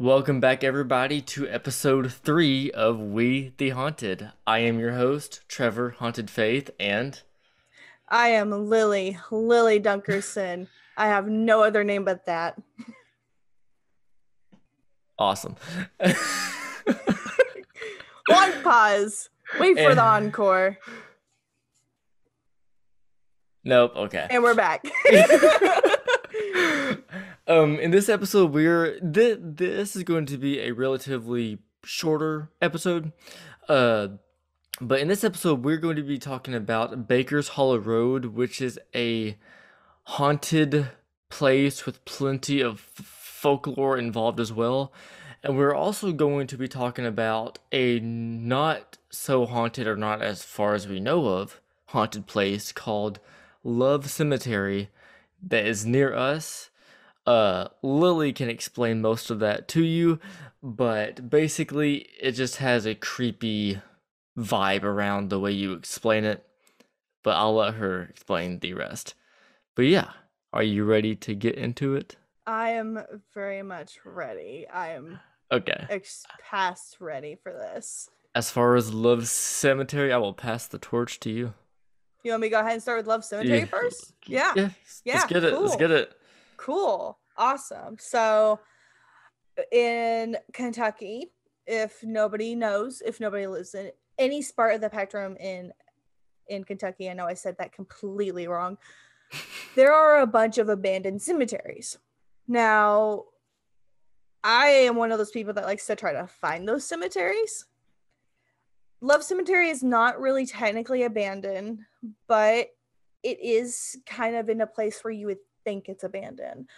Welcome back, everybody, to episode three of We the Haunted. I am your host, Trevor Haunted Faith, and I am Lily, Lily Dunkerson. I have no other name but that. awesome. One pause. Wait for And- the encore. Nope, okay. And we're back. um, in this episode, we're th- this is going to be a relatively shorter episode. Uh, but in this episode, we're going to be talking about Baker's Hollow Road, which is a haunted place with plenty of f- folklore involved as well. And we're also going to be talking about a not so haunted, or not as far as we know of, haunted place called Love Cemetery that is near us. Uh, Lily can explain most of that to you, but basically, it just has a creepy vibe around the way you explain it. But I'll let her explain the rest. But yeah, are you ready to get into it? I am very much ready. I am Okay. ex- past ready for this. As far as Love Cemetery, I will pass the torch to you. You want me to go ahead and start with Love Cemetery Yeah. first? Yeah. Yeah. Yeah, Let's get it. Let's get it. Cool. Awesome. So in Kentucky, if nobody knows, if nobody lives in any part of the spectrum in in Kentucky, I know I said that completely wrong. There are a bunch of abandoned cemeteries. Now, I am one of those people that likes to try to find those cemeteries. Love Cemetery is not really technically abandoned, but it is kind of in a place where you would think it's abandoned.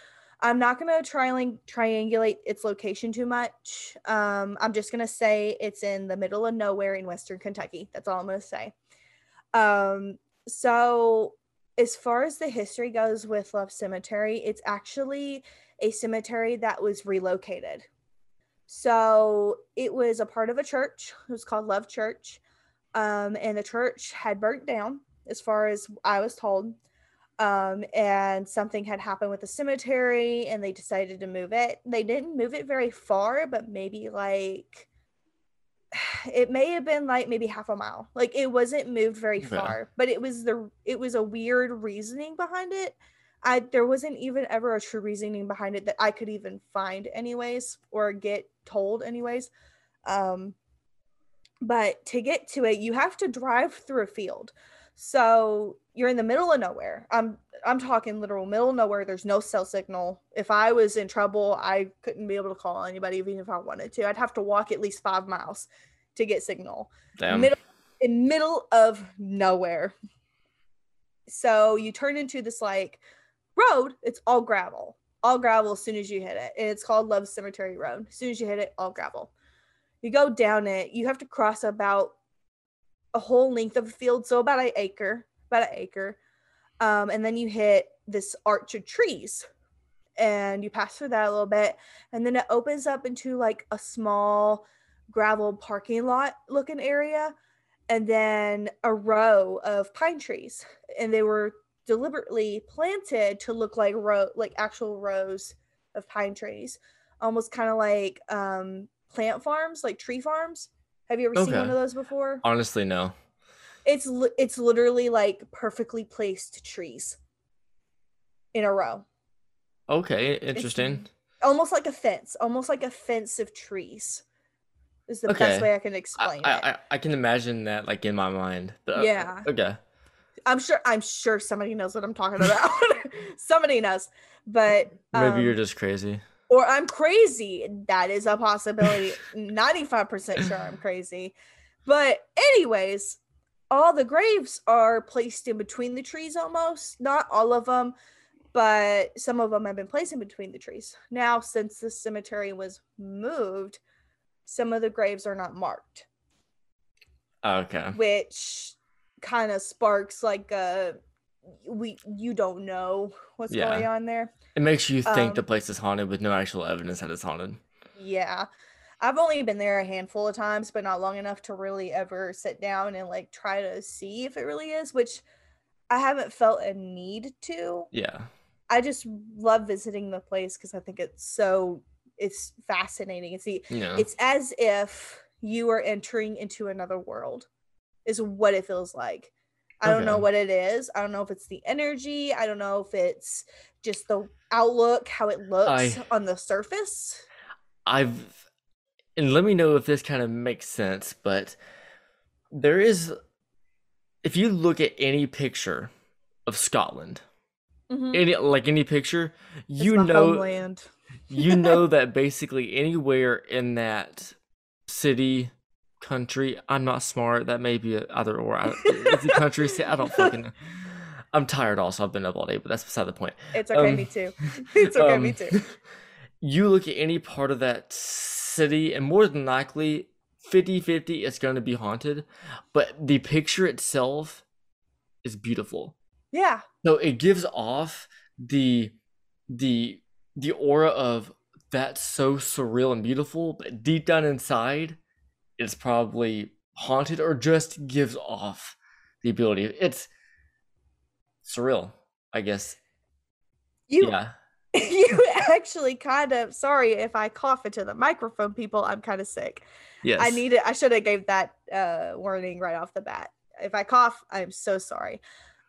I'm not gonna try and triangulate its location too much. Um, I'm just gonna say it's in the middle of nowhere in Western Kentucky. That's all I'm gonna say. Um, so as far as the history goes with Love Cemetery, it's actually a cemetery that was relocated. So it was a part of a church. It was called Love Church. Um, and the church had burnt down, as far as I was told. Um, and something had happened with the cemetery, and they decided to move it. They didn't move it very far, but maybe like it may have been like maybe half a mile. Like it wasn't moved very Yeah. far, but it was the it was a weird reasoning behind it. I there wasn't even ever a true reasoning behind it that I could even find anyways or get told anyways. Um but to get to it, you have to drive through a field. So you're in the middle of nowhere. I'm I'm talking literal middle of nowhere. There's no cell signal. If I was in trouble, I couldn't be able to call anybody even if I wanted to. I'd have to walk at least five miles to get signal Damn. middle in middle of nowhere. So you turn into this like road. It's all gravel, all gravel as soon as you hit it, and it's called Love Cemetery Road. As soon as you hit it, all gravel. You go down it. You have to cross about a whole length of a field, so about an acre, about an acre, um, and then you hit this arch of trees, and you pass through that a little bit, and then it opens up into like a small gravel parking lot looking area and then a row of pine trees. And they were deliberately planted to look like row like actual rows of pine trees almost kind of like um plant farms like tree farms have you ever seen one of those before Honestly, no. it's li- it's literally like perfectly placed trees in a row Okay, interesting. almost like a fence almost like a fence of trees is the Okay. best way i can I, explain it I, I, I can imagine that like in my mind. But, uh, Yeah. Okay. I'm sure I'm sure somebody knows what I'm talking about. somebody knows. But Maybe you're um, just crazy. Or I'm crazy. That is a possibility. 95% sure I'm crazy. But anyways, all the graves are placed in between the trees almost. Not all of them, but some of them have been placed in between the trees. Now, since the cemetery was moved, some of the graves are not marked Okay. which kind of sparks like a we you don't know what's Yeah. going on there. It makes you think the Um, place is haunted with no actual evidence that it's haunted. Yeah. I've only been there a handful of times, but not long enough to really ever sit down and like try to see if it really is, which I haven't felt a need to. Yeah. I just love visiting the place because I think it's so it's fascinating. It's the Yeah. it's as if you are entering into another world is what it feels like i don't know what it is i don't know if it's the energy i don't know if it's just the outlook how it looks I- on the surface I've and let me know if this kind of makes sense, but there is if you look at any picture of Scotland, Mhm. any like any picture, you know homeland. you know that basically anywhere in that city, country, I'm not smart, that may be either or. I, it's a country, I don't fucking know. I'm tired also, I've been up all day, but that's beside the point. it's okay. Um, me too. It's okay. Me Um, too. You look at any part of that city, and more than likely, 50 50 it's going to be haunted, but the picture itself is beautiful. yeah. So it gives off the the the aura of that's so surreal and beautiful, but deep down inside, it's probably haunted or just gives off the ability. It's surreal, I guess. you yeah. you actually kind of sorry if i cough into the microphone people i'm kind of sick Yes. I need it. I should have gave that uh, warning right off the bat. If I cough, I'm so sorry.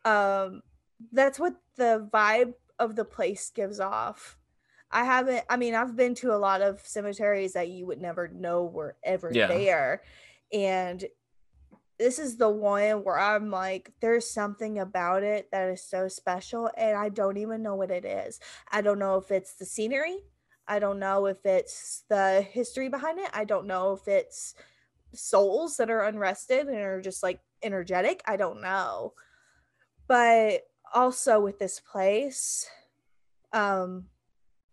Um, that's what the vibe of the place gives off. I haven't. I mean, I've been to a lot of cemeteries that you would never know were ever Yeah. there, and this is the one where I'm like, there's something about it that is so special, and I don't even know what it is. I don't know if it's the scenery. I don't know if it's the history behind it. I don't know if it's souls that are unrested and are just like energetic. I don't know. But also with this place, um,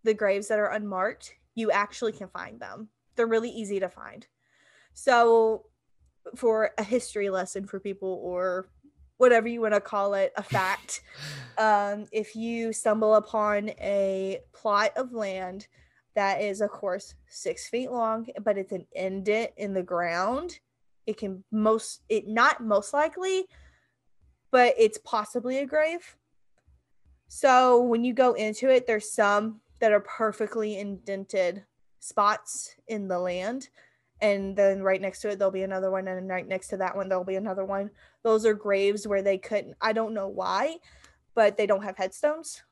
the graves that are unmarked, you actually can find them. They're really easy to find. So, for a history lesson for people or whatever you want to call it, a fact, um, if you stumble upon a plot of land that is, of course, six feet long, but it's an indent in the ground, it can most it not most likely, but it's possibly a grave. So when you go into it, there's some that are perfectly indented spots in the land. And then right next to it, there'll be another one. And right next to that one, there'll be another one. Those are graves where they couldn't, I don't know why, but they don't have headstones.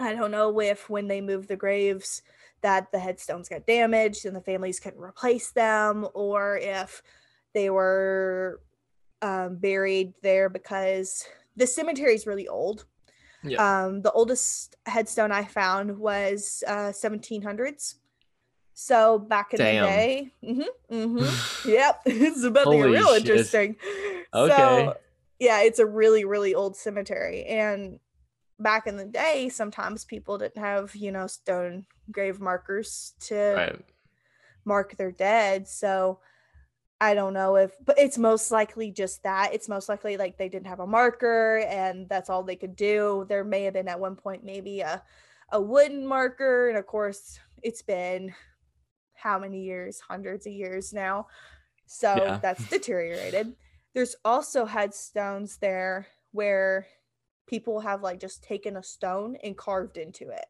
I don't know if when they moved the graves that the headstones got damaged and the families couldn't replace them, or if they were um, buried there because the cemetery is really old. Yeah. Um, the oldest headstone I found was uh, 1700s. So back in Damn. the day, hmm hmm yep, it's about to get Holy real shit. interesting. Okay. So, yeah, it's a really, really old cemetery. And back in the day, sometimes people didn't have, you know, stone grave markers to right. mark their dead. So I don't know if, but it's most likely just that. It's most likely like they didn't have a marker and that's all they could do. There may have been at one point maybe a, a wooden marker. And of course, it's been how many years? Hundreds of years now. So Yeah. that's deteriorated. There's also headstones there where people have like just taken a stone and carved into it.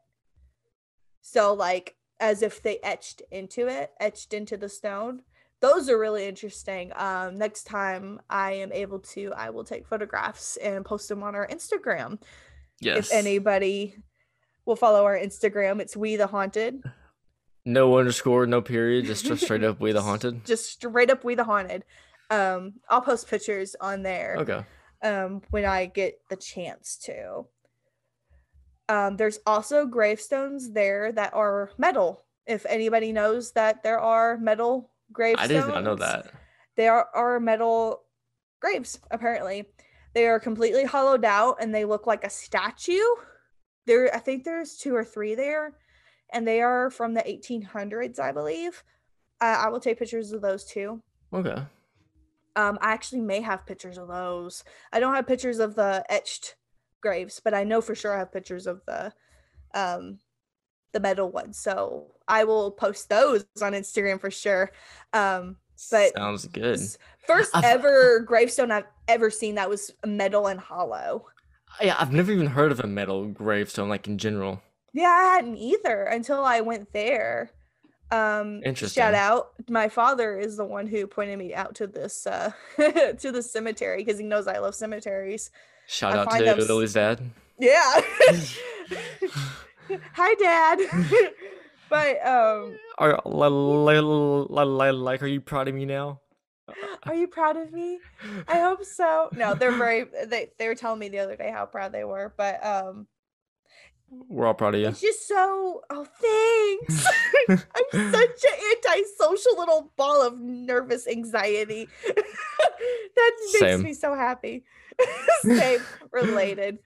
So like as if they etched into it, etched into the stone. Those are really interesting. Um, next time I am able to, I will take photographs and post them on our Instagram. Yes. If anybody will follow our Instagram, it's We the Haunted. no underscore, no period, just just straight up we the haunted. Just straight up We the Haunted. Um, I'll post pictures on there. Okay. um, when I get the chance to. Um, there's also gravestones there that are metal. If anybody knows that there are metal I didn't know that. There are metal graves, apparently. They are completely hollowed out and they look like a statue. There, I think there's two or three there, and they are from the 1800s, I believe. Uh, I will take pictures of those too. Okay. Um, I actually may have pictures of those. I don't have pictures of the etched graves, but I know for sure I have pictures of the um the metal ones. So I will post those on Instagram for sure. Um But- Sounds good. first I've- ever gravestone I've ever seen that was metal and hollow. Yeah, I've never even heard of a metal gravestone like in general. Yeah, I hadn't either until I went there. Um, Interesting. shout out, my father is the one who pointed me out to this uh to the cemetery because he knows I love cemeteries. Shout I out to them s- Lily's dad. Yeah. Hi, Dad. but um, Are li- li- li- li- like, are you proud of me now? are you proud of me? I hope so. No, they're very. They they were telling me the other day how proud they were, but um, We're all proud of you. it's just so. Oh, thanks. I'm such an antisocial little ball of nervous anxiety. that makes Same. me so happy. Same, related,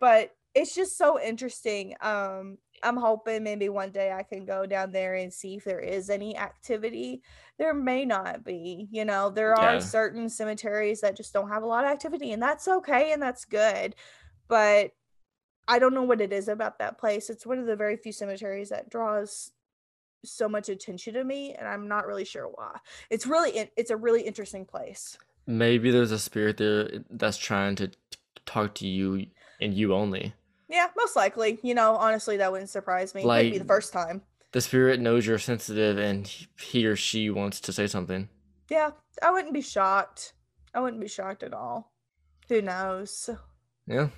but it's just so interesting. Um, I'm hoping maybe one day I can go down there and see if there is any activity. There may not be, you know, there are Yeah. certain cemeteries that just don't have a lot of activity, and that's okay and that's good. But I don't know what it is about that place. It's one of the very few cemeteries that draws so much attention to me, and I'm not really sure why. It's really it's a really interesting place. Maybe there's a spirit there that's trying to t- talk to you and you only. Yeah, most likely. You know, honestly, that wouldn't surprise me. Wouldn't be the first time. The spirit knows you're sensitive and he- or she wants to say something. Yeah, I wouldn't be shocked. I wouldn't be shocked at all. Who knows? Yeah.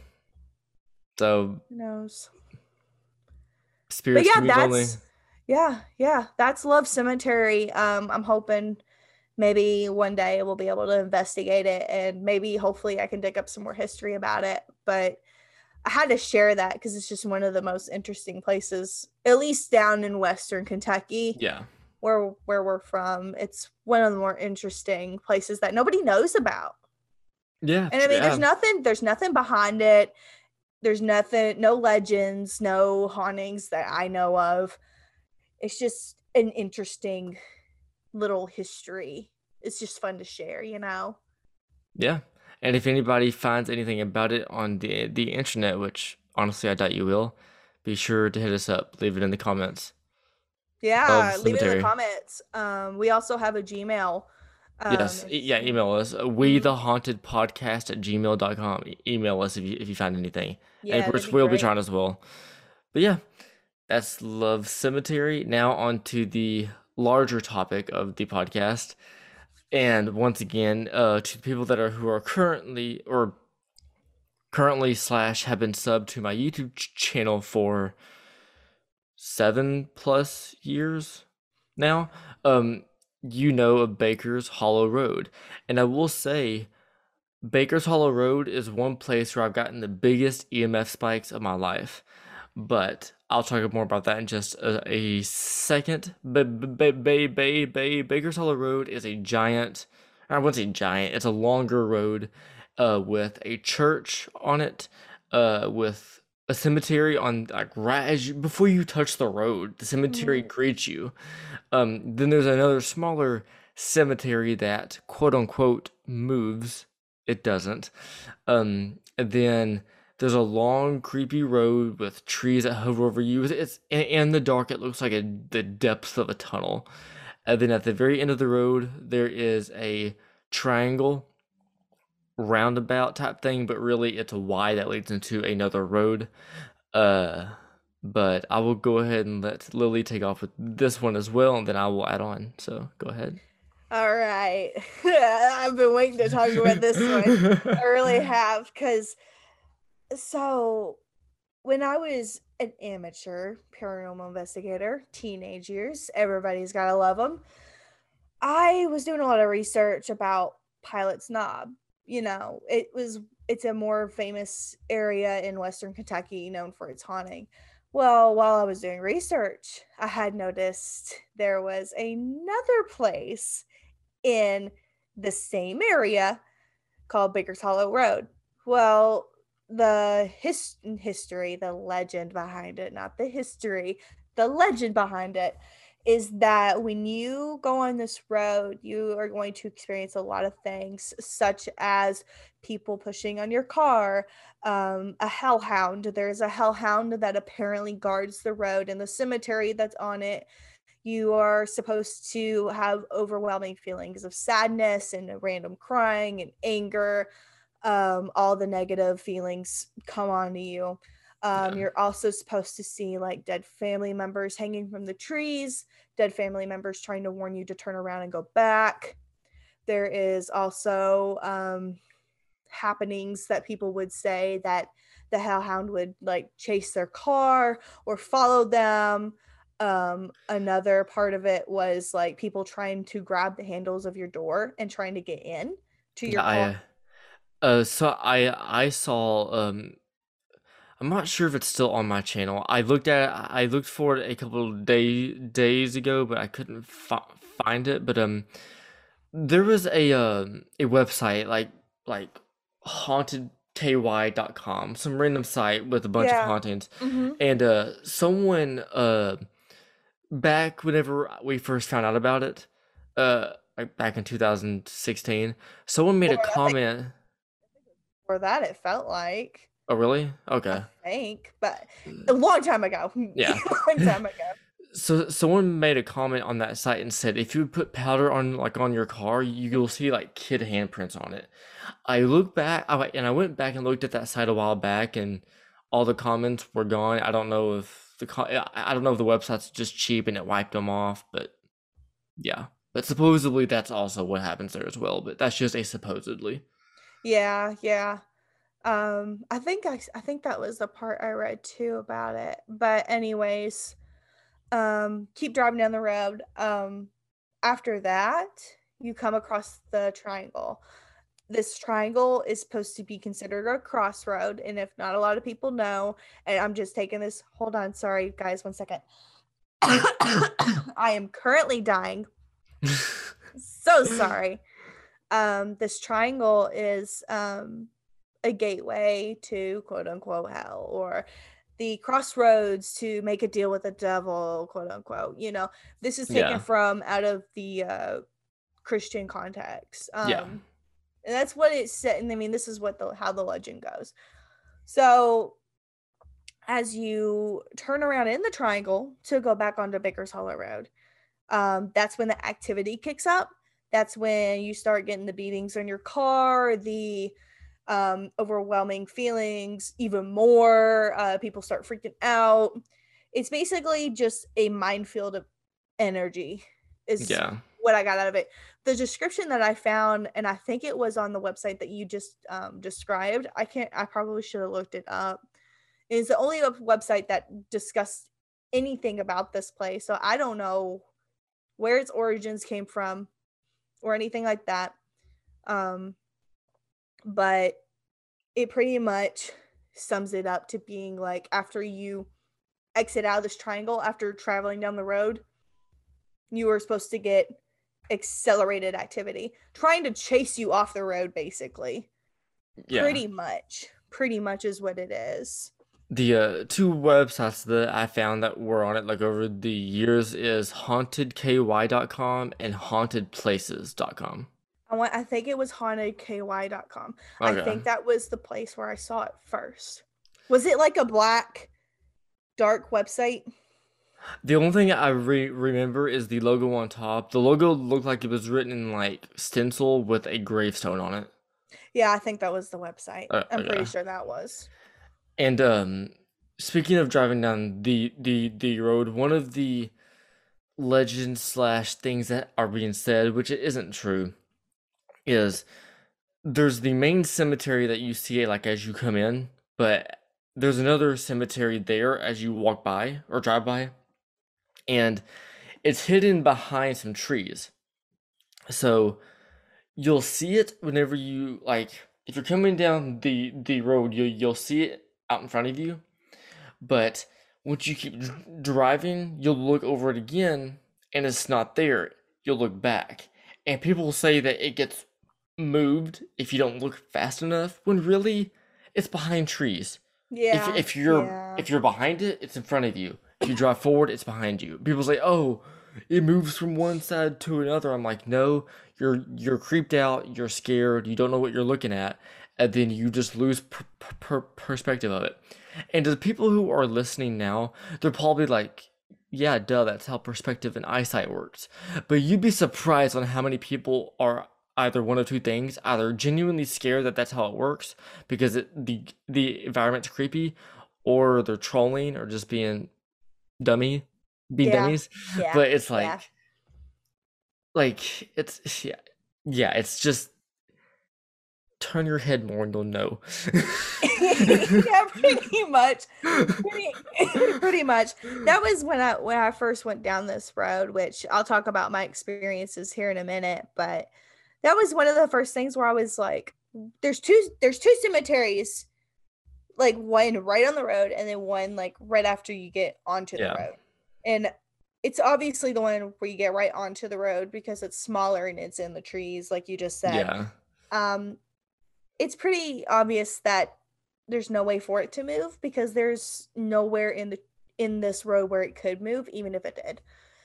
So Who knows? spirits yeah, to only. that's- Yeah, yeah, that's Love Cemetery. Um, I'm hoping maybe one day we'll be able to investigate it and maybe hopefully I can dig up some more history about it. But I had to share that because it's just one of the most interesting places, at least down in Western Kentucky. Yeah. where where we're from. It's one of the more interesting places that nobody knows about. Yeah. And I mean, yeah. there's nothing there's nothing behind it. There's nothing, no legends, no hauntings that I know of. It's just an interesting little history. It's just fun to share, you know. Yeah. And if anybody finds anything about it on the the internet, which honestly I doubt you will, be sure to hit us up. Leave it in the comments. Yeah, leave it in the comments. Um, we also have a Gmail. Um, yes. Yeah, email us. We the haunted podcast at gmail.com. Email us if you if you find anything. Yeah, and which be we'll be trying as well. But yeah, that's Love Cemetery. Now on to the larger topic of the podcast. And once again, uh to people that are who are currently or currently slash have been subbed to my YouTube ch- channel for seven plus years now. Um you know of Baker's Hollow Road. And I will say Baker's Hollow Road is one place where I've gotten the biggest EMF spikes of my life. But I'll talk more about that in just a, a second. But ba- ba- ba- ba- Baker's Hollow Road is a giant, I wouldn't say giant, it's a longer road uh, with a church on it, uh, with a cemetery on, like, right as you, before you touch the road, the cemetery Mhm. greets you. Um, then there's another smaller cemetery that quote unquote moves. It doesn't. Um, and then there's a long, creepy road with trees that hover over you. It's, in the dark. It looks like a, the depths of a tunnel. And then at the very end of the road, there is a triangle roundabout type thing, but really it's a Y that leads into another road. Uh, but I will go ahead and let Lily take off with this one as well, and then I will add on. So go ahead. All right. I've been waiting to talk about this one. I really have because so when I was an amateur paranormal investigator, teenage years, everybody's got to love them. I was doing a lot of research about Pilot's Knob. You know, it was it's a more famous area in western Kentucky known for its haunting. Well, while I was doing research, I had noticed there was another place in the same area called Baker's Hollow Road. Well, the his- history, the legend behind it, not the history, the legend behind it is that when you go on this road, you are going to experience a lot of things, such as people pushing on your car, um, a hellhound. There's a hellhound that apparently guards the road and the cemetery that's on it. You are supposed to have overwhelming feelings of sadness and random crying and anger. Um, all the negative feelings come onto you. Um, Yeah. You're also supposed to see like dead family members hanging from the trees, dead family members trying to warn you to turn around and go back. There is also um, happenings that people would say that the hellhound would like chase their car or follow them. Um, another part of it was like people trying to grab the handles of your door and trying to get in to your Yeah, car. I uh so I I saw um I'm not sure if it's still on my channel. I looked at I looked for it a couple of day days ago, but I couldn't fi find it. But um there was a um a website like like hauntedky.com, some random site with a bunch of Yeah. hauntings. hmm And uh someone uh back whenever we first found out about it, uh like back in 2016, someone made a comment. I that it felt like Oh, really? I Okay. think, but mm. a long time ago. Yeah. long time ago. So someone made a comment on that site and said if you put powder on like on your car, you'll see like kid handprints on it. I looked back I, and I went back and looked at that site a while back and all the comments were gone. I don't know if the I I don't know if the website's just cheap and it wiped them off, but yeah. But supposedly that's also what happens there as well, but that's just a supposedly. Yeah, yeah. Um, I think I, I think that was the part I read too about it. But anyways, um, keep driving down the road. Um, after that, you come across the triangle. This triangle is supposed to be considered a crossroad, and if not a lot of people know, and I'm just taking this. Hold on, sorry guys, one second. I am currently dying. So sorry. Um, this triangle is um a gateway to quote unquote hell or the crossroads to make a deal with the devil, quote unquote. You know, this is taken Yeah. from out of the uh Christian context. Um Yeah. and that's what it said. And I mean, this is what the how the legend goes. So as you turn around in the triangle to go back onto Baker's Hollow Road, um, that's when the activity kicks up. That's when you start getting the beatings on your car, the um, overwhelming feelings, even more. Uh, people start freaking out. It's basically just a minefield of energy, is Yeah. what I got out of it. The description that I found, and I think it was on the website that you just um, described. I can't. I probably should have looked it up. Is the only website that discussed anything about this place, so I don't know where its origins came from or anything like that. Um, but it pretty much sums it up to being like after you exit out of this triangle after traveling down the road, you were supposed to get accelerated activity, trying to chase you off the road, basically. Yeah. Pretty much. Pretty much is what it is. The uh, two websites that I found that were on it like over the years is hauntedky.com and hauntedplaces.com. I want I think it was hauntedky.com. I think that was the place where I saw it first. Was it like a black dark website? The only thing I re remember is the logo on top. The logo looked like it was written in like stencil with a gravestone on it. Yeah, I think that was the website. Uh, I'm pretty sure that was. And um speaking of driving down the the the road, one of the legends slash things that are being said, which it isn't true, is there's the main cemetery that you see like as you come in, but there's another cemetery there as you walk by or drive by, and it's hidden behind some trees. So you'll see it whenever you like if you're coming down the the road, you you'll see it out in front of you, but once you keep driving, you'll look over it again and it's not there. You'll look back. And people say that it gets moved if you don't look fast enough when really it's behind trees. Yeah. If if you're yeah. if you're behind it, it's in front of you. If you drive forward, it's behind you. People say, "Oh, it moves from one side to another." I'm like, "No, you're you're creeped out, you're scared, you don't know what you're looking at, and then you just lose per- per- perspective of it." And to the people who are listening now, they're probably like, "Yeah, duh, that's how perspective and eyesight works." But you'd be surprised on how many people are either one of two things: either genuinely scared that that's how it works because it, the the environment's creepy, or they're trolling or just being dummy, being Yeah. dummies. Yeah. But it's like, yeah. like it's yeah, yeah. It's just turn your head more and you'll know. yeah, pretty much. Pretty, pretty much. That was when I when I first went down this road, which I'll talk about my experiences here in a minute. But that was one of the first things where I was like, "There's two. There's two cemeteries, like one right on the road, and then one like right after you get onto Yeah. the road." And it's obviously the one where you get right onto the road because it's smaller and it's in the trees, like you just said yeah, um it's pretty obvious that there's no way for it to move because there's nowhere in the in this road where it could move even if it did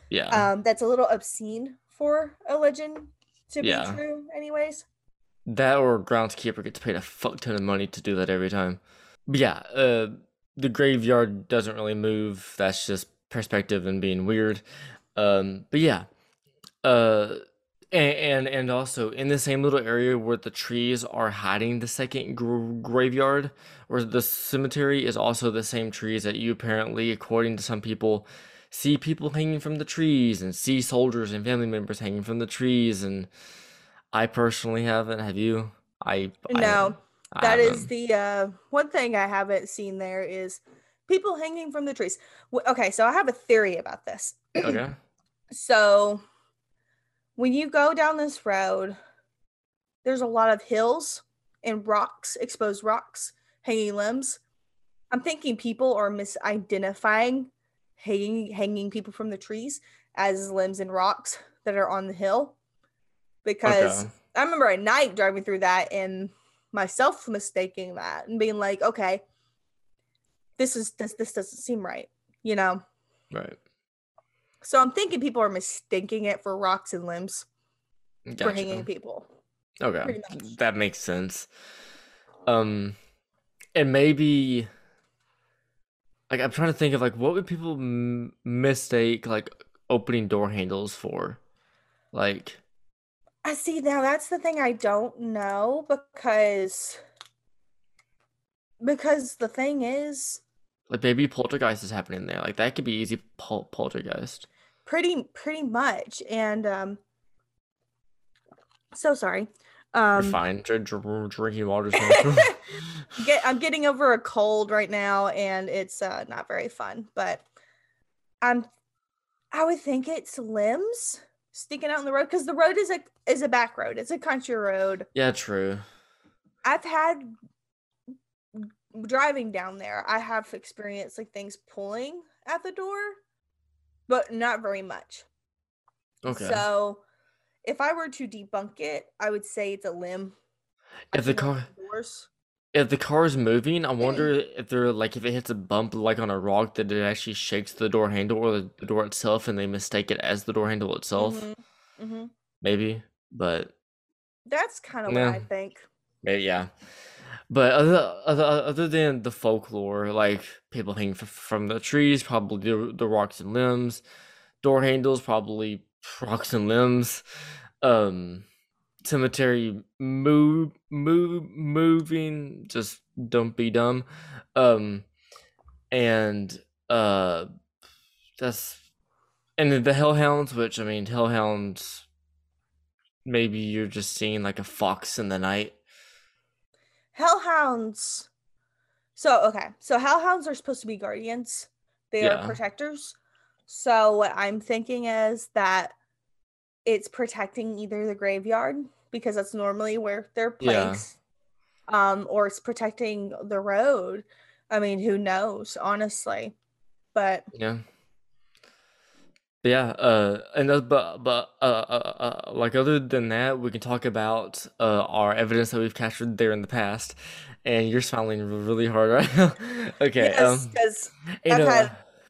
yeah, um that's a little obscene for a legend to Yeah. be true anyways that or groundskeeper gets paid a fuck ton of money to do that every time. But yeah, uh, the graveyard doesn't really move. That's just perspective and being weird. Um, but yeah, uh, and, and and also in the same little area where the trees are hiding the second gr- graveyard or the cemetery is also the same trees that you apparently, according to some people, see people hanging from the trees and see soldiers and family members hanging from the trees. And I personally haven't. Have you? I no. I that is the uh one thing i haven't seen there is people hanging from the trees okay so i have a theory about this okay. So when you go down this road, there's a lot of hills and rocks, exposed rocks, hanging limbs. I'm thinking people are misidentifying hanging hanging people from the trees as limbs and rocks that are on the hill. Because Okay. I remember at night driving through that and myself mistaking that and being like, okay, this is this this doesn't seem right, you know. Right. So I'm thinking people are mistaking it for rocks and limbs for hanging people. Okay, that makes sense. Um, and maybe like I'm trying to think of like what would people m- mistake like opening door handles for, like I see now that's the thing I don't know because because the thing is like maybe poltergeist is happening there. Like that could be easy pol- poltergeist. pretty pretty much and um so sorry. You're Um fine. Dr- dr- drinking water. get I'm getting over a cold right now and it's uh not very fun, but I'm I would think it's limbs sticking out in the road because the road is a is a back road. It's a country road. yeah, true. I've had driving down there, I have experienced like things pulling at the door, but not very much. Okay. So if I were to debunk it, I would say it's a limb. if the car the if the car is moving, I wonder if they're like if it hits a bump like on a rock that it actually shakes the door handle or the, door itself, and they mistake it as the door handle itself. Mhm, mhm. Maybe, but That's kind of Yeah. what I think. maybe yeah. But other other other than the folklore, like people hanging f- from the trees, probably the, the rocks and limbs, door handles, probably rocks and limbs, um, cemetery move move moving, just don't be dumb, um, and uh, that's and the hellhounds, which I mean, hellhounds. Maybe you're just seeing like a fox in the night. Hellhounds. So okay, so hellhounds are supposed to be guardians. They Yeah. are protectors. So what I'm thinking is that it's protecting either the graveyard because that's normally where they're Yeah. placed, um, or it's protecting the road. I mean, who knows, honestly. But Yeah. Yeah, uh, and uh, but but uh, uh, uh, like other than that, we can talk about uh our evidence that we've captured there in the past, and you're smiling really hard right now. Okay, yes, um, because I've had uh,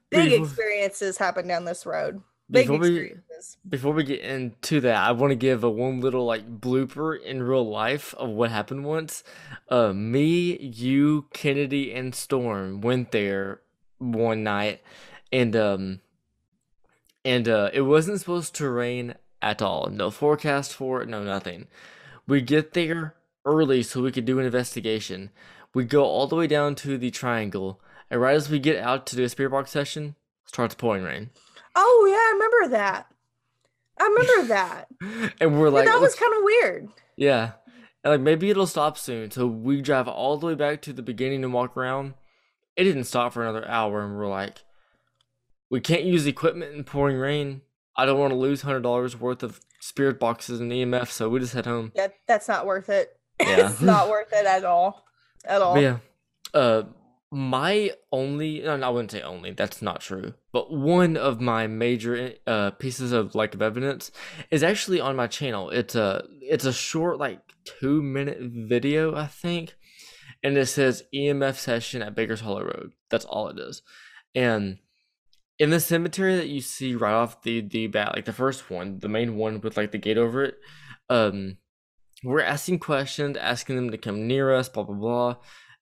big before- experiences happen down this road. Big before we experiences. before we get into that, I want to give a one little like blooper in real life of what happened once. Uh, me, you, Kennedy, and Storm went there one night, and um, and uh, it wasn't supposed to rain at all. No forecast for it, no nothing. We get there early so we could do an investigation. We go all the way down to the triangle, And right as we get out to do a spirit box session, starts pouring rain. Oh yeah, I remember that. I remember that. And we're But like, that was kind of weird. yeah. And like maybe it'll stop soon. So we drive all the way back to the beginning and walk around. It didn't stop for another hour, and we're like, we can't use equipment in pouring rain. I don't want to lose hundred dollars worth of spirit boxes and EMF, so we just head home. That that's not worth it. Yeah. it's not worth it at all. At all. But yeah. Uh my only no, I wouldn't say only, that's not true. But one of my major uh pieces of like of evidence is actually on my channel. It's a it's a short like 2 minute video, I think. And it says EMF session at Baker's Hollow Road. That's all it is. And in the cemetery that you see right off the the bat, like the first one, the main one with like the gate over it, um we're asking questions, asking them to come near us, blah blah blah.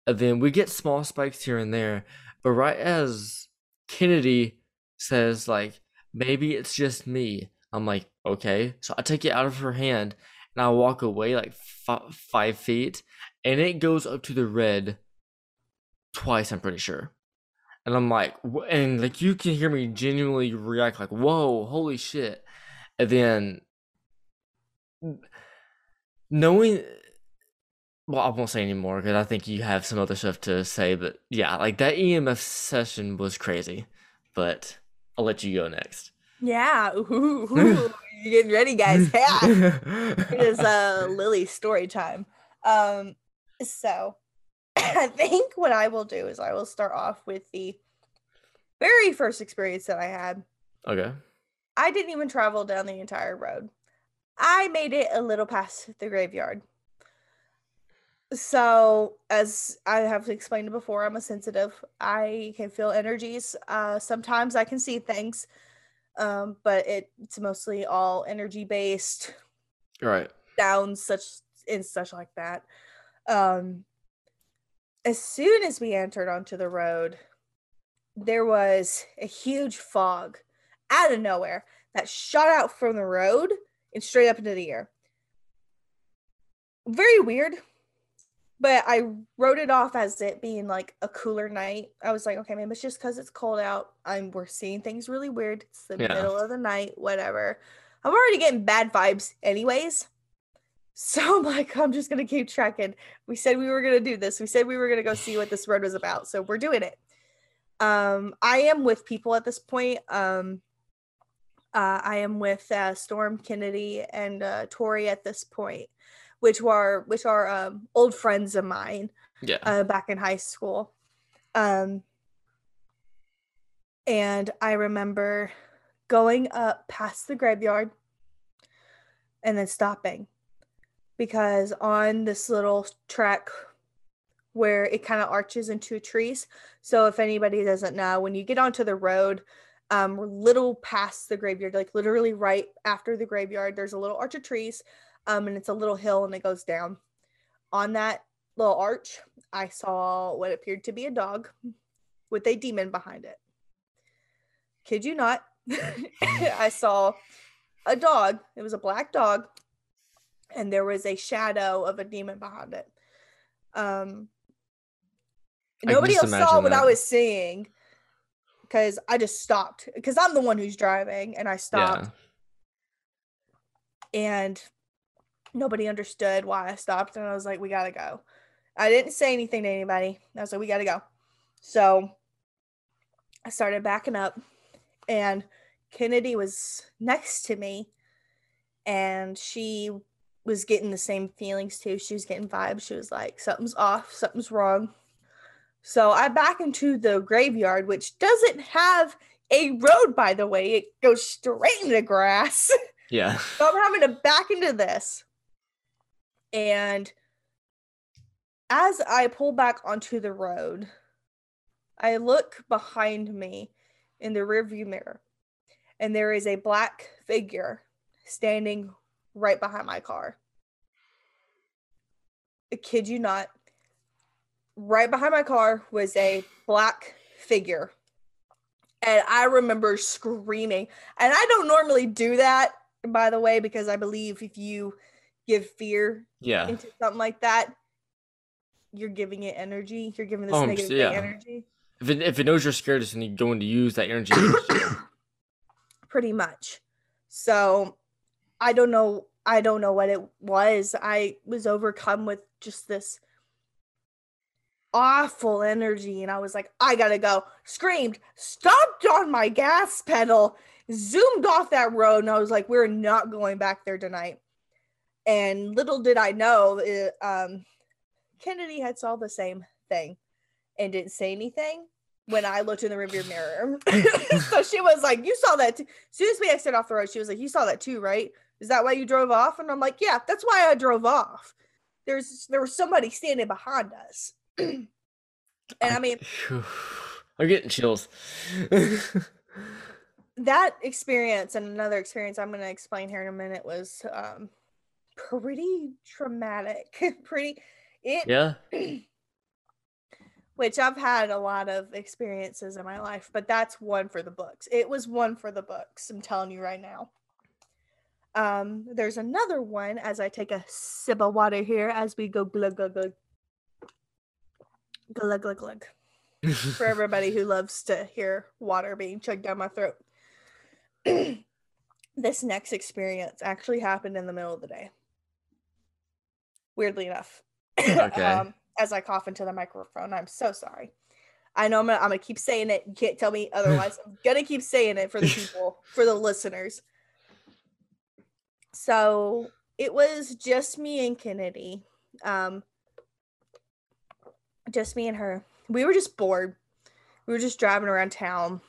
And then we get small spikes here and there. But right as Kennedy says, like, maybe it's just me, I'm like, okay. So I take it out of her hand and I walk away like f- five feet, and it goes up to the red twice, I'm pretty sure. And I'm like, and like you can hear me genuinely react, like, whoa, holy shit. And then knowing well i won't say anymore because i think you have some other stuff to say but yeah like that emf session was crazy but i'll let you go next Yeah. Ooh, ooh, you're getting ready, guys. Yeah. it is uh Lily's story time. Um, so I think what I will do is I will start off with the very first experience that I had. okay I didn't even travel down the entire road. I made it a little past the graveyard. So, as I have explained before, I'm a sensitive. I can feel energies. Uh, sometimes I can see things, um, but it, it's mostly all energy based Right. sounds such and such like that. Um, as soon as we entered onto the road, there was a huge fog out of nowhere that shot out from the road and straight up into the air. Very weird, but I wrote it off as it being like a cooler night. I was like, okay, maybe it's just because it's cold out. I'm we're seeing things really weird. It's the Yeah. middle of the night, whatever. I'm already getting bad vibes, anyways. So I'm like, I'm just gonna keep trekking. We said we were gonna do this. We said we were gonna go see what this road was about. So we're doing it. Um, I am with people at this point. Um, uh, I am with uh, Storm Kennedy and uh, Tori at this point, which were which are um, old friends of mine yeah uh, back in high school. Um, and I remember going up past the graveyard and then stopping because on this little track where it kind of arches into trees. So if anybody doesn't know, when you get onto the road, um, little past the graveyard, like literally right after the graveyard, there's a little arch of trees, um, and it's a little hill and it goes down. On that little arch, I saw what appeared to be a dog with a demon behind it. Kid you not, I saw a dog. It was a black dog, and there was a shadow of a demon behind it. Um, nobody else saw what I was seeing because I just stopped because I'm the one who's driving, and I stopped yeah and nobody understood why I stopped. And I was like, we gotta go. I didn't say anything to anybody. I was like, we gotta go. So I started backing up, and Kennedy was next to me, and she was getting the same feelings too. She was getting vibes. She was like, something's off, something's wrong. So I back into the graveyard, which doesn't have a road, by the way. It goes straight into the grass. yeah So I'm having to back into this. And as I pull back onto the road, I look behind me in the rearview mirror, and there is a black figure standing right behind my car. I kid you not. Right behind my car was a black figure. And I remember screaming. And I don't normally do that, by the way, because I believe if you give fear yeah into something like that, you're giving it energy. You're giving this Oh, negative yeah. energy. If it, if it knows you're scared, it's going to use that energy. pretty much. So I don't know I don't know what it was. I was overcome with just this awful energy and I was like, I got to go. Screamed, stomped on my gas pedal, zoomed off that road and I was like, we're not going back there tonight. And little did I know, it, um, Kennedy had saw the same thing and didn't say anything when I looked in the rearview mirror. so she was like, "You saw that." Too. As soon as we exited off the road, she was like, "You saw that too, right? Is that why you drove off?" And I'm like, "Yeah, that's why I drove off. There's there was somebody standing behind us." and I mean, I'm getting chills. that experience and another experience I'm going to explain here in a minute was um, pretty traumatic. pretty it yeah. which I've had a lot of experiences in my life, but that's one for the books. It was one for the books. I'm telling you right now. Um, there's another one as I take a sip of water here as we go glug glug glug glug glug glug. for everybody who loves to hear water being chugged down my throat. this next experience actually happened in the middle of the day. Weirdly enough. Okay. um, as I cough into the microphone, I'm so sorry. I know I'm gonna, I'm gonna keep saying it. You can't tell me otherwise. I'm gonna keep saying it for the people, for the listeners. So it was just me and Kennedy. Um, just me and her. We were just bored. We were just driving around town.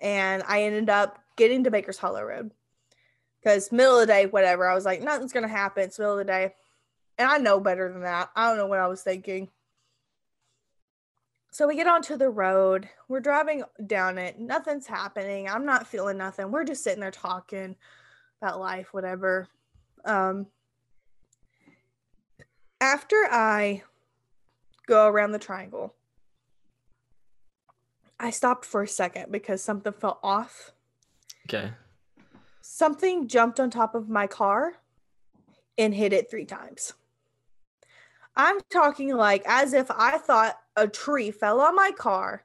And I ended up getting to Baker's Hollow Road. Because middle of the day, whatever. I was like, nothing's gonna happen. It's middle of the day. And I know better than that. I don't know what I was thinking. So we get onto the road. We're driving down it. Nothing's happening. I'm not feeling nothing. We're just sitting there talking about life, whatever. Um, after I go around the triangle, I stopped for a second because something felt off. Okay. Something jumped on top of my car and hit it three times. I'm talking like as if I thought a tree fell on my car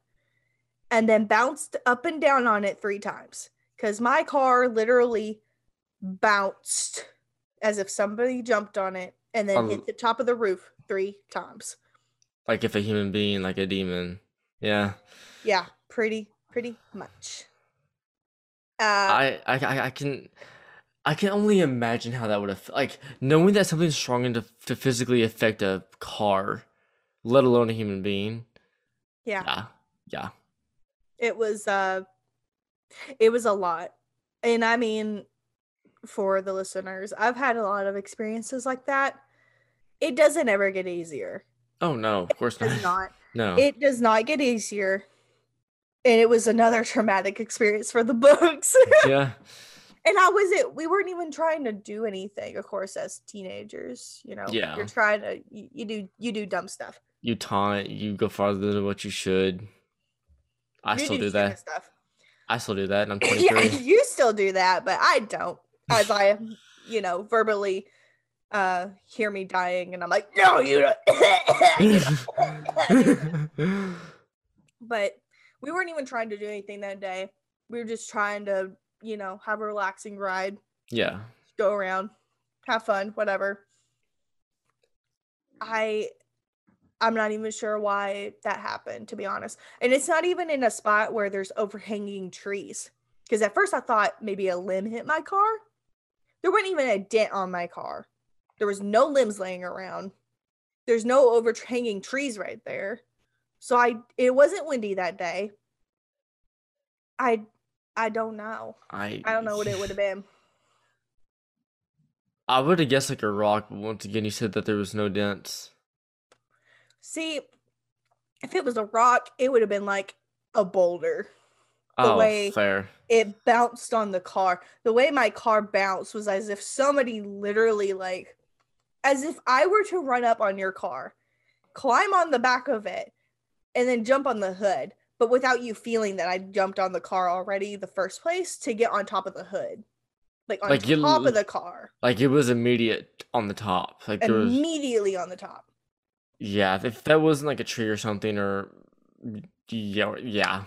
and then bounced up and down on it three times because my car literally bounced as if somebody jumped on it and then Um, hit the top of the roof three times. Like if a human being, like a demon. Yeah. Yeah, pretty, pretty much. Uh, I, I, I- can, I can only imagine how that would have, like, knowing that something's strong enough to physically affect a car, let alone a human being. yeah. Yeah. Yeah. it was uh it was a lot and i mean for the listeners i've had a lot of experiences like that it doesn't ever get easier Oh no, of course not. not No. it does not get easier and it was another traumatic experience for the books yeah. and i was it we weren't even trying to do anything of course as teenagers you know Yeah. you're trying to you, you do you do dumb stuff You taunt, you go farther than what you should. I You still do stupid that. stuff I still do that, and I'm yeah, 23. you still do that, but I don't. As I, you know, verbally uh hear me dying, and I'm like, no, you don't. but we weren't even trying to do anything that day. We were just trying to, you know, have a relaxing ride, yeah. go around, have fun, whatever. I I'm not even sure why that happened, to be honest. And it's not even in a spot where there's overhanging trees. Because at first I thought maybe a limb hit my car. There wasn't even a dent on my car. There was no limbs laying around. There's no overhanging trees right there. So I it wasn't windy that day. I I don't know. I I don't know what it would have been. I would have guessed like a rock, but once again, you said that there was no dents. See, if it was a rock, it would have been like a boulder. The oh, way- fair. It bounced on the car. The way my car bounced was as if somebody literally like as if I were to run up on your car, climb on the back of it, and then jump on the hood, but without you feeling that I jumped on the car already the first place to get on top of the hood. Like on Like, top l- of the car. Like it was immediate on the top. Like there was, Immediately on the top. yeah. If that wasn't like a tree or something, or yeah, yeah.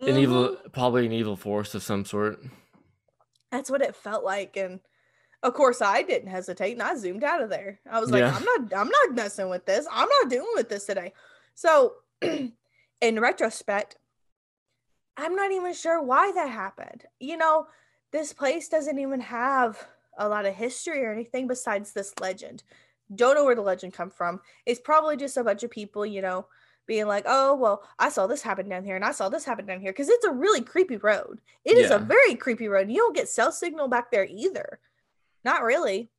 An evil, mm-hmm. probably an evil force of some sort. That's what it felt like, and of course I didn't hesitate, and I zoomed out of there. I was like, Yeah. I'm not, I'm not messing with this. I'm not dealing with this today. So, in retrospect, I'm not even sure why that happened. You know, this place doesn't even have a lot of history or anything besides this legend. Don't know where the legend come from. It's probably just a bunch of people, you know, being like, "Oh, well, I saw this happen down here, and I saw this happen down here," because it's a really creepy road. It is Yeah. a very creepy road. You don't get cell signal back there either. Not really.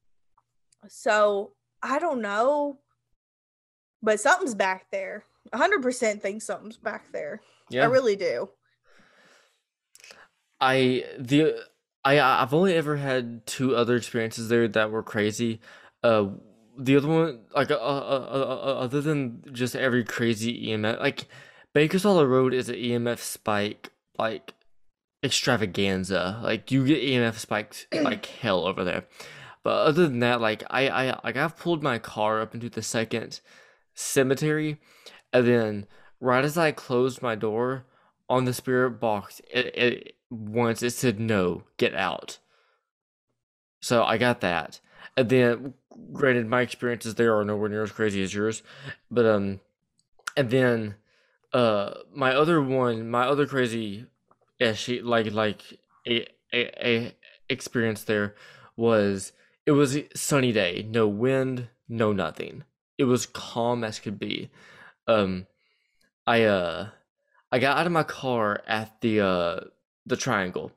So I don't know, but something's back there. 100% think something's back there. Yeah. I really do. I the I I've only ever had two other experiences there that were crazy. Uh, the other one, like uh, uh, uh, uh, other than just every crazy EMF, like Baker's Hollow Road is an EMF spike like extravaganza. Like you get EMF spikes like hell over there. But other than that, like I I like I've pulled my car up into the second cemetery, and then right as I closed my door on the spirit box, it, it once it said no, get out. So I got that, and then granted, my experiences there are nowhere near as crazy as yours, but um, and then uh, my other one, my other crazy, yeah, she like like a a, a experience there was it was a sunny day, no wind, no nothing. It was calm as could be. Um, I uh, I got out of my car at the uh the triangle,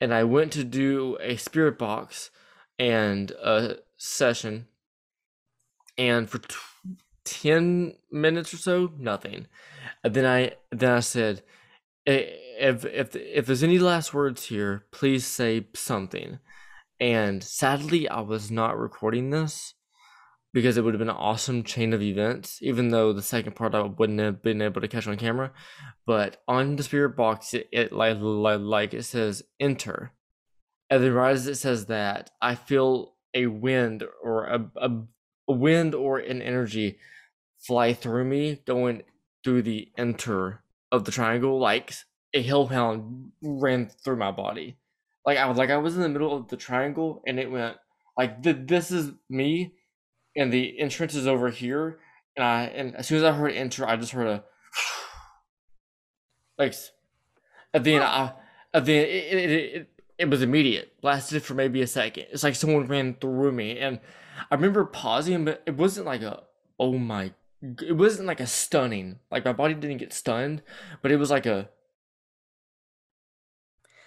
and I went to do a spirit box and a session, and for t- ten minutes or so, nothing. And then I then I said, if if if there's any last words here, please say something. And sadly, I was not recording this because it would have been an awesome chain of events, even though the second part I wouldn't have been able to catch on camera. But on the spirit box, it, it like, like like it says enter, and then right as it says that, I feel a wind or a, a, a wind or an energy fly through me, going through the enter of the triangle, like a hellhound ran through my body. Like I was like I was in the middle of the triangle, and it went like th- this is me, and the entrance is over here, and I and as soon as I heard enter, I just heard a like, s- and then I, and then it, it, it it was immediate, lasted for maybe a second. It's like someone ran through me, and I remember pausing, but it wasn't like a oh my, it wasn't like a stunning, like my body didn't get stunned, but it was like a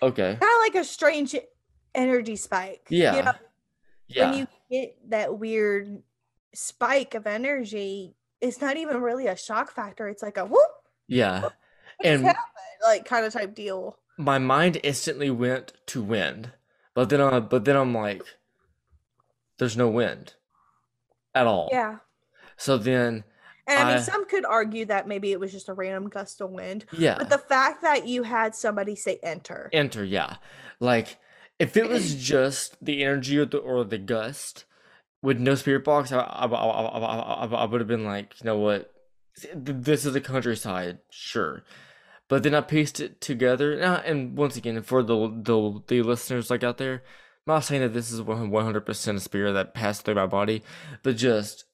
okay, Kind of like a strange energy spike. you yeah, know, yeah, When you get that weird spike of energy, it's not even really a shock factor. It's like a whoop, yeah. just And happened? Like kind of type deal. My mind instantly went to wind, but then I, but then I'm like, there's no wind at all. Yeah. So then, And I mean, I- some could argue that maybe it was just a random gust of wind, yeah, but the fact that you had somebody say enter, enter. Yeah, like if it was just the energy or the or the gust with no spirit box, I I, I, I, I, I would have been like, you know what, this is the countryside, sure. But then I pieced it together, and, once again, for the the the listeners like out there, I'm not saying that this is one hundred percent a spirit that passed through my body, but just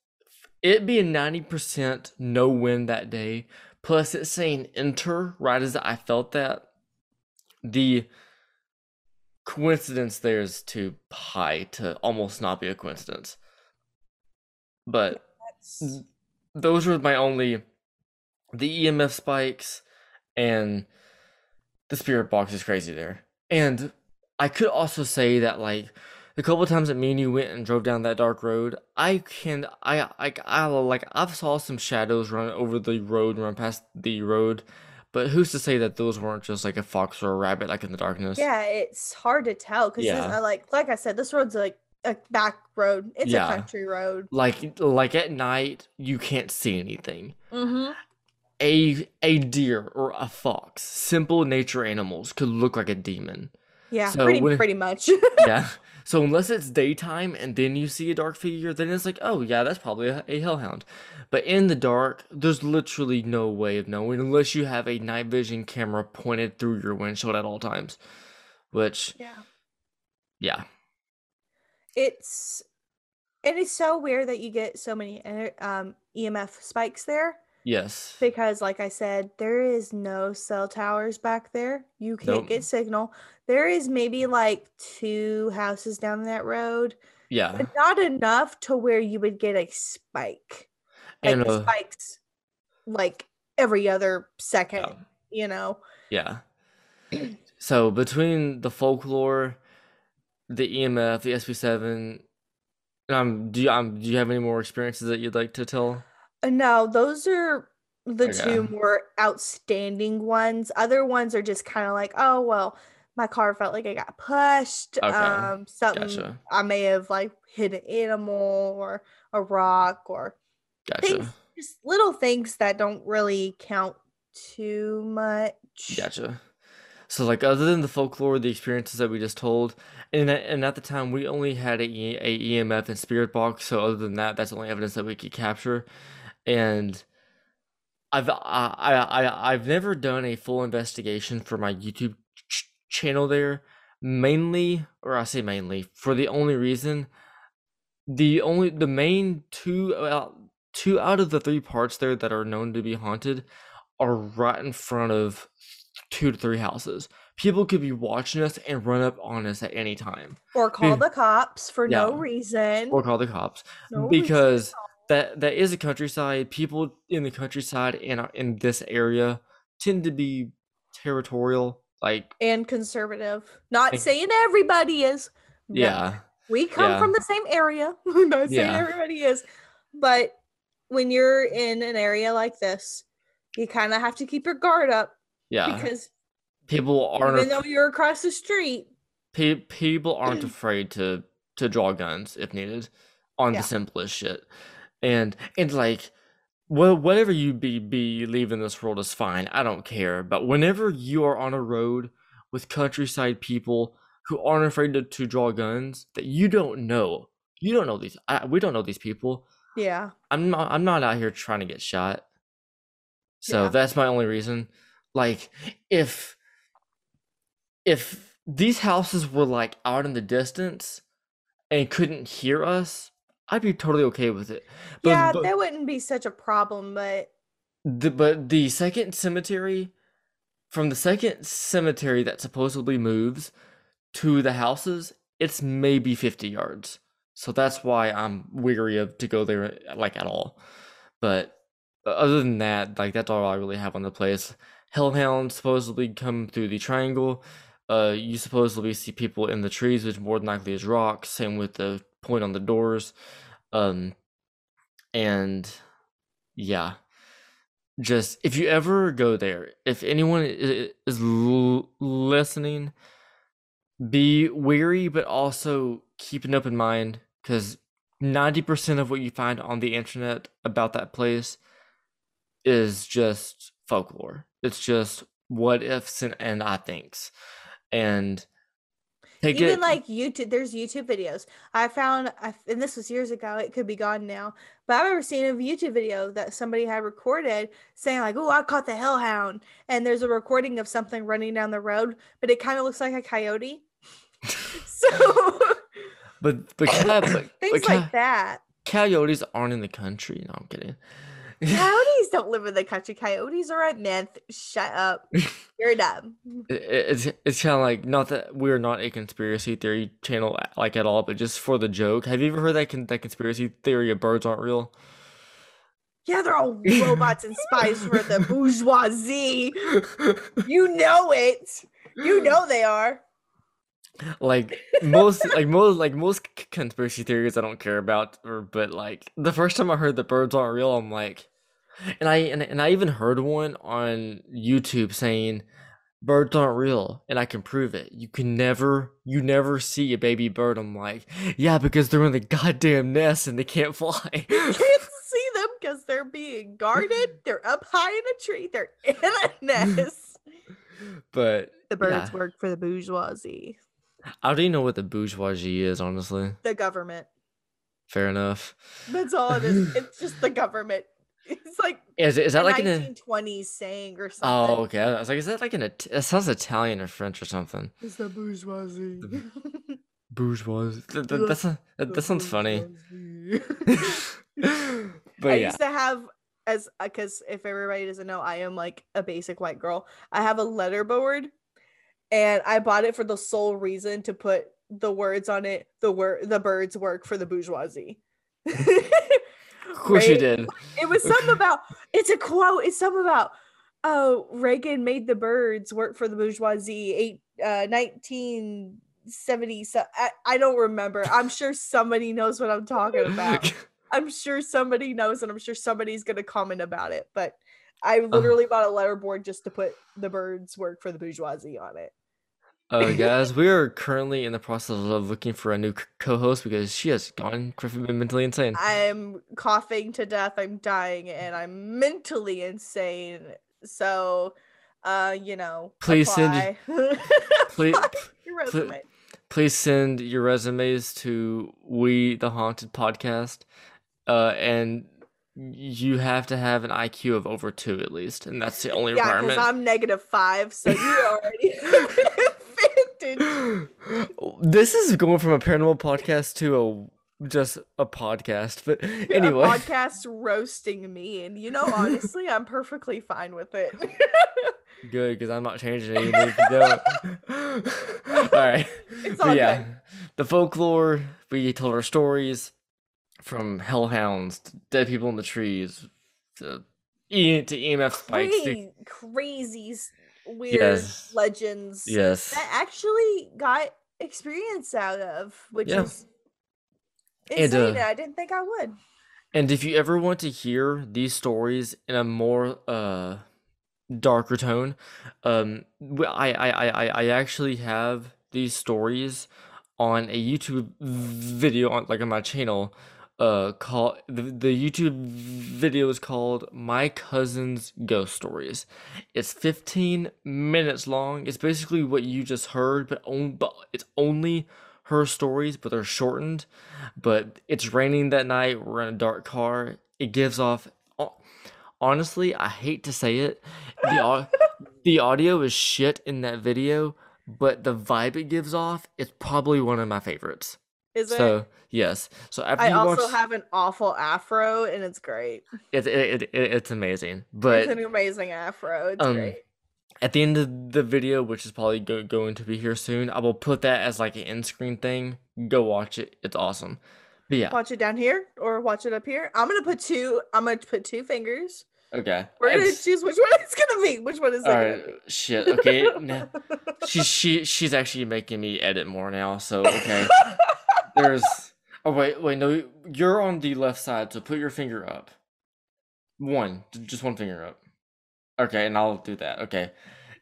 it being ninety percent no wind that day, plus it saying enter right as I felt that, the coincidence there is too high to almost not be a coincidence. But That's- those were my only the EMF spikes and the spirit box is crazy there. And I could also say that like the couple of times that me and you went and drove down that dark road, I can I I I like I've saw some shadows run over the road, run past the road, but who's to say that those weren't just like a fox or a rabbit like in the darkness? yeah, it's hard to tell because Yeah. like like I said, this road's like a back road. It's Yeah. a country road. Like like at night you can't see anything. Mm-hmm. A a deer or a fox, simple nature animals, could look like a demon. Yeah, So pretty when- pretty much. Yeah. So unless it's daytime and then you see a dark figure, then it's like, oh yeah, that's probably a, a hellhound. But in the dark, there's literally no way of knowing unless you have a night vision camera pointed through your windshield at all times. Which, Yeah. yeah, It's it's so weird that you get so many um, EMF spikes there yes, because, like I said, there is no cell towers back there. You can't Nope. get signal. There is maybe like two houses down that road, yeah, but not enough to where you would get a spike. Like and uh, spikes, like every other second. yeah. You know. Yeah. So between the folklore, the EMF, the SB7, um, do you um, do you have any more experiences that you'd like to tell? Uh, No, those are the two more outstanding ones. Other ones are just kind of like, oh well, my car felt like I got pushed. Okay, Um, something Gotcha. I may have like hit an animal or a rock or things, just little things that don't really count too much. Gotcha. So like other than the folklore, the experiences that we just told, and at, and at the time we only had a, a EMF and spirit box. So other than that, that's the only evidence that we could capture. And I've I I I've never done a full investigation for my YouTube ch- channel there, mainly, or I say mainly, for the only reason, the only the main two two out of the three parts there that are known to be haunted are right in front of two to three houses. People could be watching us and run up on us at any time, Or call Yeah. the cops for no reason. or call the cops no because. That that is a countryside. People in the countryside and uh, in this area tend to be territorial. Like and conservative. Not Like- saying everybody is. Yeah, We come Yeah. from the same area. Not saying Yeah. everybody is. But when you're in an area like this, you kind of have to keep your guard up yeah. because People aren't even though you're across the street, pe- people aren't afraid to to draw guns if needed on Yeah. the simplest shit. And and like well whatever you be believe in this world is fine. I don't care. But whenever you are on a road with countryside people who aren't afraid to, to draw guns that you don't know. You don't know these I, we don't know these people. yeah. I'm not I'm not out here trying to get shot. So Yeah. that's my only reason. Like if if these houses were like out in the distance and couldn't hear us, I'd be totally okay with it. But yeah, but, that wouldn't be such a problem, but the, but the second cemetery from the second cemetery that supposedly moves to the houses, it's maybe 50 yards. So that's why I'm weary of to go there like at all. But uh, other than that, like that's all I really have on the place. Hellhounds supposedly come through the triangle. Uh, you supposedly see people in the trees, which more than likely is rocks. Same with the point on the doors. Um, and yeah, just if you ever go there, if anyone is listening, be wary, but also keep an open mind because 90% of what you find on the internet about that place is just folklore. It's just what ifs and, and I thinks. And take even it like YouTube, there's YouTube videos. I found, I, and this was years ago. It could be gone now, but I remember seeing a YouTube video that somebody had recorded saying like, "Oh, I caught the hellhound," and there's a recording of something running down the road, but it kind of looks like a coyote. so but but, things but like that. coyotes aren't in the country. No, I'm kidding. Coyotes don't live in the country. Coyotes are a myth. Shut up. You're dumb. It- it's it's kind of like not that we're not a conspiracy theory channel like at all, but just for the joke. Have you ever heard that con- that conspiracy theory of birds aren't real? Yeah, they're all robots and spies for the bourgeoisie. You know it. You know they are. Like most like most like most conspiracy theories I don't care about or but like the first time I heard that birds aren't real I'm like and I and, and I even heard one on YouTube saying birds aren't real and I can prove it. You can never you never see a baby bird. I'm like, yeah, because they're in the goddamn nest and they can't fly. You can't see them because they're being guarded. They're up high in a tree. They're in a nest. but The birds Yeah. work for the bourgeoisie. I don't even know what the bourgeoisie is, honestly. The government. Fair enough. That's all it is. It's just the government. It's like Is, it- is that a like an? 1920s saying or oh, something? Oh, okay. I was like, is that like an? It it sounds Italian or French or something. It's the bourgeoisie. Bourgeoisie. That, that, The- that's a, that, that sounds funny. but I yeah. used to have as because if everybody doesn't know, I am like a basic white girl. I have a letter board, and I bought it for the sole reason to put the words on it. The word the birds work for the bourgeoisie. Of course you did. It was something about it's a quote. It's something about oh Reagan made the birds work for the bourgeoisie. Eight uh, nineteen seventy. So I, I don't remember. I'm sure somebody knows what I'm talking about. I'm sure somebody knows, and I'm sure somebody's gonna comment about it. But I literally bought a letter board just to put the birds work for the bourgeoisie on it. Uh, guys, we are currently in the process of looking for a new co-host because she has gone mentally insane. I'm coughing to death. I'm dying, and I'm mentally insane. So, uh, you know, Please send please- your resume. Please send your resumes to We the Haunted Podcast, uh, and you have to have an IQ of over two at least, and that's the only Yeah, because. I'm negative five, so you're already advantage. this is going from a paranormal podcast to a just a podcast, but A anyway. podcast roasting me, and you know, honestly, I'm perfectly fine with it. Good, because I'm not changing anything if you don't. All right. It's But all yeah, good. the folklore, we told our stories from hellhounds to dead people in the trees to, e- to EMF spikes. to- Crazy, crazy, s- weird Yes. legends yes. that actually got experience out of, which Yeah. is And, insane. uh, I didn't think I would. And if you ever want to hear these stories in a more uh darker tone, um i i i i actually have these stories on a YouTube video on like on my channel uh called the, the YouTube video is called My Cousin's Ghost Stories. It's 15 minutes long. It's basically what you just heard, but on, but it's only her stories, but they're shortened but it's raining that night. We're in a dark car. It gives off. Honestly, I hate to say it. The the audio is shit in that video, but the vibe it gives off is probably one of my favorites. Is it? So yes. So after I also watch, have an awful afro, and it's great. it's it, it, it, it's amazing. it's an amazing afro. It's um, great. at the end of the video, which is probably go- going to be here soon, I will put that as like an end screen thing. Go watch it. It's awesome. But yeah. Watch it down here or watch it up here. I'm gonna put two. I'm gonna put two fingers. Okay. We're gonna It's- choose which one it's gonna be. Which one is it right, shit. Okay, now she's she she's actually making me edit more now. So okay, there's. Oh wait, wait, no, you're on the left side, so put your finger up. One, just one finger up. Okay, and I'll do that. Okay,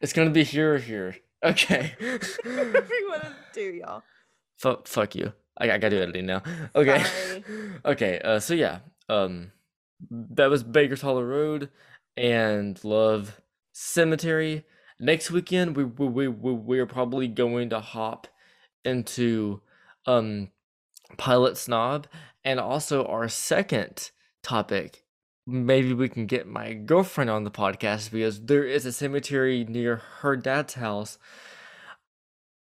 it's gonna be here or here. Okay. Whatever you want to do, y'all. fuck, fuck you. I, I gotta do editing now. Okay. Sorry. okay. Uh. So yeah. Um. That was Baker's Hollow Road and Love Cemetery. Next weekend, we we we we we are probably going to hop into um Pilot Snob and also our second topic. Maybe we can get my girlfriend on the podcast because there is a cemetery near her dad's house.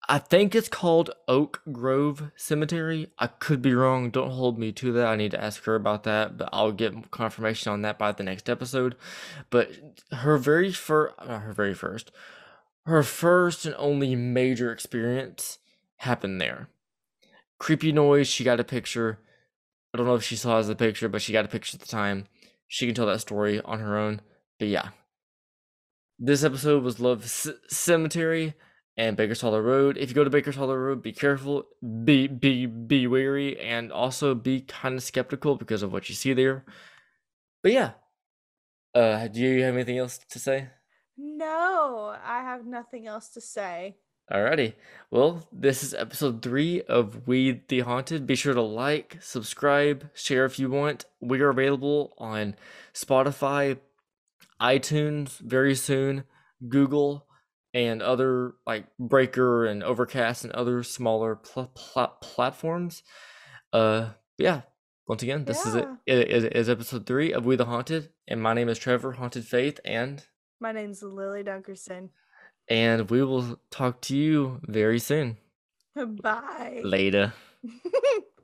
I think it's called Oak Grove Cemetery. I could be wrong. Don't hold me to that. I need to ask her about that, but I'll get confirmation on that by the next episode. But her very first, her very first, her first and only major experience happened there. Creepy noise. She got a picture. I don't know if she saw as a picture, but she got a picture at the time. She can tell that story on her own. But yeah, this episode was Love C- Cemetery and Baker's Hollow Road. If you go to Baker's Hollow Road, be careful, be be be wary, and also be kind of skeptical because of what you see there. But yeah, uh, do you have anything else to say? No, I have nothing else to say. Alrighty. Well, this is episode three of We the Haunted. Be sure to like, subscribe, share if you want. We are available on Spotify, iTunes very soon, Google, and other like Breaker and Overcast and other smaller pl- pl- platforms. Uh, yeah. Once again, this is it. Yeah. It is is episode three of We the Haunted, and my name is Trevor Haunted Faith, and My name's Lily Dunkerson. And we will talk to you very soon. Bye. Later.